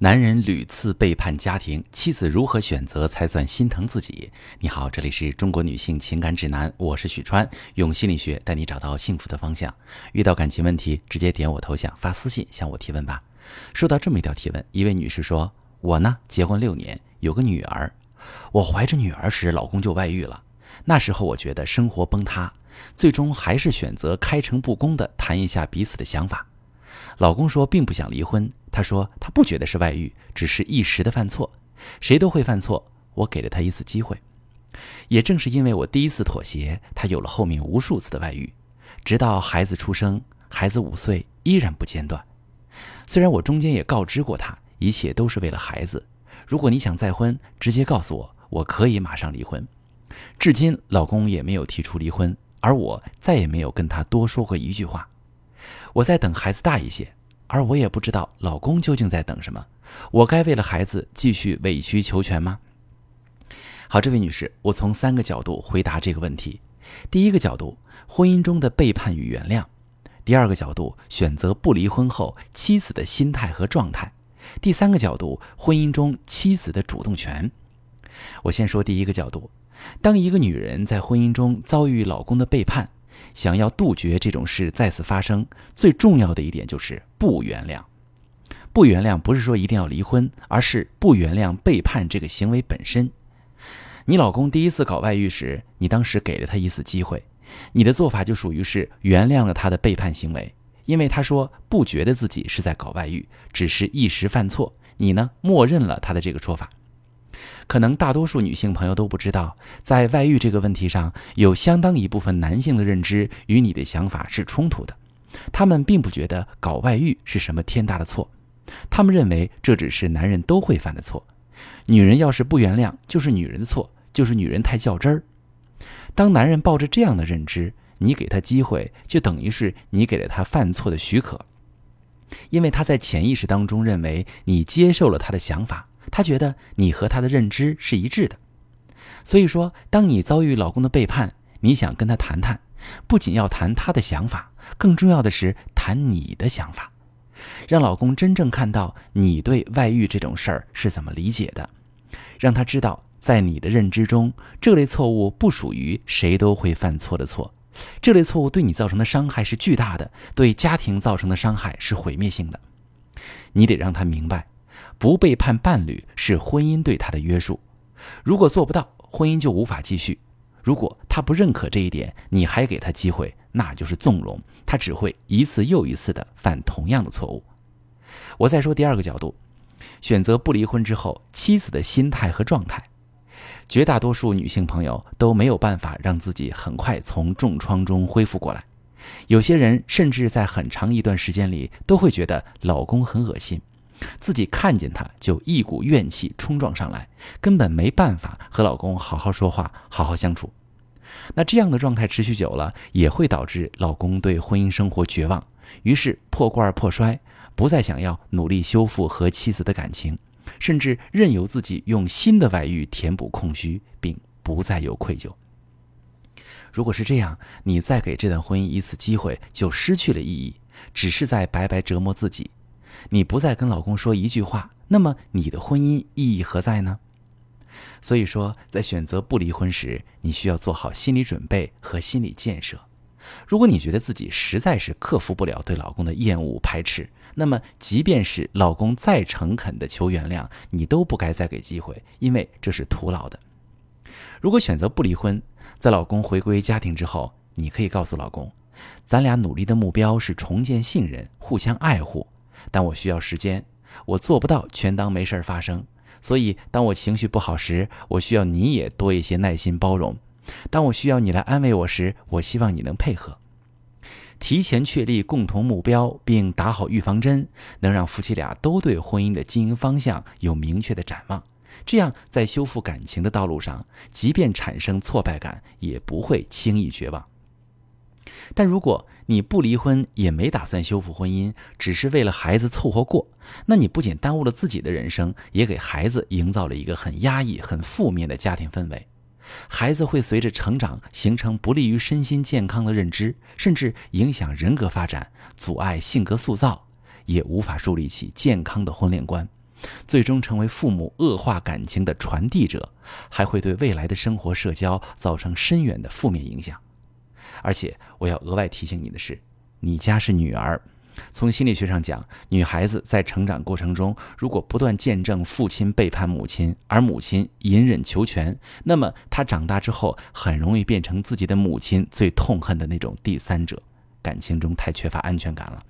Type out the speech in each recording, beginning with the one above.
男人屡次背叛家庭，妻子如何选择才算心疼自己？你好，这里是中国女性情感指南，我是许川，用心理学带你找到幸福的方向。遇到感情问题，直接点我头像发私信向我提问吧。收到这么一条提问，一位女士说：“我呢，结婚六年，有个女儿，我怀着女儿时，老公就外遇了。那时候我觉得生活崩塌，最终还是选择开诚布公的谈一下彼此的想法。老公说并不想离婚。”他说：“他不觉得是外遇，只是一时的犯错，谁都会犯错。我给了他一次机会，也正是因为我第一次妥协，他有了后面无数次的外遇，直到孩子出生，孩子五岁依然不间断。虽然我中间也告知过他，一切都是为了孩子。如果你想再婚，直接告诉我，我可以马上离婚。至今，老公也没有提出离婚，而我再也没有跟他多说过一句话。我在等孩子大一些。”而我也不知道老公究竟在等什么，我该为了孩子继续委曲求全吗？好，这位女士，我从三个角度回答这个问题。第一个角度，婚姻中的背叛与原谅；第二个角度，选择不离婚后妻子的心态和状态；第三个角度，婚姻中妻子的主动权。我先说第一个角度，当一个女人在婚姻中遭遇老公的背叛。想要杜绝这种事再次发生，最重要的一点就是不原谅。不原谅不是说一定要离婚，而是不原谅背叛这个行为本身。你老公第一次搞外遇时，你当时给了他一次机会，你的做法就属于是原谅了他的背叛行为，因为他说不觉得自己是在搞外遇，只是一时犯错，你呢默认了他的这个说法。可能大多数女性朋友都不知道，在外遇这个问题上，有相当一部分男性的认知与你的想法是冲突的。他们并不觉得搞外遇是什么天大的错，他们认为这只是男人都会犯的错。女人要是不原谅，就是女人的错，就是女人太较真儿。当男人抱着这样的认知，你给他机会，就等于是你给了他犯错的许可，因为他在潜意识当中认为你接受了他的想法。他觉得你和他的认知是一致的，所以说，当你遭遇老公的背叛，你想跟他谈谈，不仅要谈他的想法，更重要的是谈你的想法，让老公真正看到你对外遇这种事儿是怎么理解的，让他知道，在你的认知中，这类错误不属于谁都会犯错的错，这类错误对你造成的伤害是巨大的，对家庭造成的伤害是毁灭性的，你得让他明白。不背叛伴侣是婚姻对他的约束，如果做不到，婚姻就无法继续。如果他不认可这一点，你还给他机会，那就是纵容，他只会一次又一次的犯同样的错误。我再说第二个角度，选择不离婚之后，妻子的心态和状态，绝大多数女性朋友都没有办法让自己很快从重创中恢复过来，有些人甚至在很长一段时间里都会觉得老公很恶心。自己看见他就一股怨气冲撞上来，根本没办法和老公好好说话、好好相处。那这样的状态持续久了，也会导致老公对婚姻生活绝望，于是破罐破摔，不再想要努力修复和妻子的感情，甚至任由自己用新的外遇填补空虚，并不再有愧疚。如果是这样，你再给这段婚姻一次机会，就失去了意义，只是在白白折磨自己。你不再跟老公说一句话，那么你的婚姻意义何在呢？所以说，在选择不离婚时，你需要做好心理准备和心理建设。如果你觉得自己实在是克服不了对老公的厌恶排斥，那么即便是老公再诚恳的求原谅，你都不该再给机会，因为这是徒劳的。如果选择不离婚，在老公回归家庭之后，你可以告诉老公，咱俩努力的目标是重建信任，互相爱护。但我需要时间，我做不到全当没事发生。所以，当我情绪不好时，我需要你也多一些耐心包容；当我需要你来安慰我时，我希望你能配合。提前确立共同目标，并打好预防针，能让夫妻俩都对婚姻的经营方向有明确的展望。这样，在修复感情的道路上，即便产生挫败感，也不会轻易绝望。但如果你不离婚，也没打算修复婚姻，只是为了孩子凑合过，那你不仅耽误了自己的人生，也给孩子营造了一个很压抑、很负面的家庭氛围。孩子会随着成长形成不利于身心健康的认知，甚至影响人格发展，阻碍性格塑造，也无法树立起健康的婚恋观。最终成为父母恶化感情的传递者，还会对未来的生活社交造成深远的负面影响。而且，我要额外提醒你的是，你家是女儿。从心理学上讲，女孩子在成长过程中，如果不断见证父亲背叛母亲，而母亲隐忍求全，那么她长大之后很容易变成自己的母亲最痛恨的那种第三者，感情中太缺乏安全感了。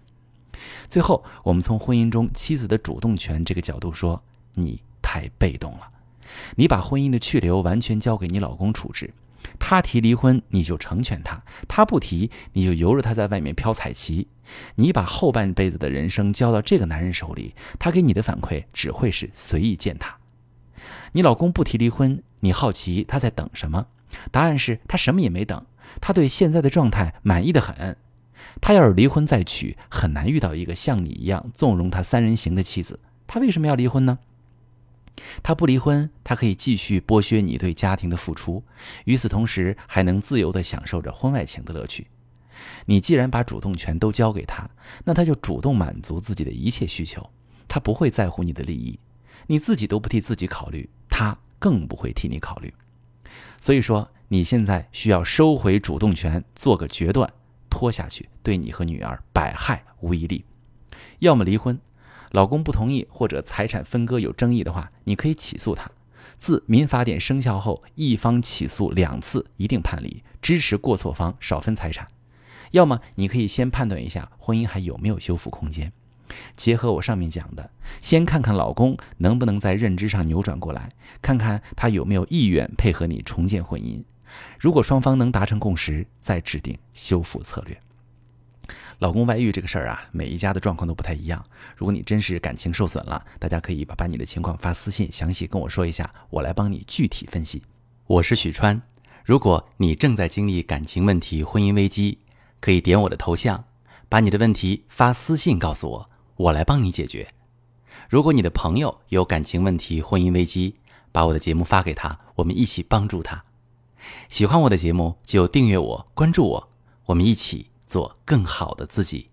最后，我们从婚姻中妻子的主动权这个角度说，你太被动了，你把婚姻的去留完全交给你老公处置。他提离婚，你就成全他；他不提，你就由着他在外面飘彩旗。你把后半辈子的人生交到这个男人手里，他给你的反馈只会是随意践踏。你老公不提离婚，你好奇他在等什么？答案是他什么也没等，他对现在的状态满意的很。他要是离婚再娶，很难遇到一个像你一样纵容他三人行的妻子。他为什么要离婚呢？他不离婚，他可以继续剥削你对家庭的付出，与此同时还能自由地享受着婚外情的乐趣。你既然把主动权都交给他，那他就主动满足自己的一切需求，他不会在乎你的利益，你自己都不替自己考虑，他更不会替你考虑。所以说，你现在需要收回主动权，做个决断，拖下去对你和女儿百害无一利。要么离婚。老公不同意或者财产分割有争议的话，你可以起诉他。自民法典生效后，一方起诉两次一定判离，支持过错方少分财产。要么你可以先判断一下婚姻还有没有修复空间，结合我上面讲的，先看看老公能不能在认知上扭转过来，看看他有没有意愿配合你重建婚姻。如果双方能达成共识，再制定修复策略。老公外遇这个事儿啊，每一家的状况都不太一样。如果你真是感情受损了，大家可以把把你的情况发私信，详细跟我说一下，我来帮你具体分析。我是许川，如果你正在经历感情问题、婚姻危机，可以点我的头像，把你的问题发私信告诉我，我来帮你解决。如果你的朋友有感情问题、婚姻危机，把我的节目发给他，我们一起帮助他。喜欢我的节目就订阅我、关注我，我们一起。做更好的自己。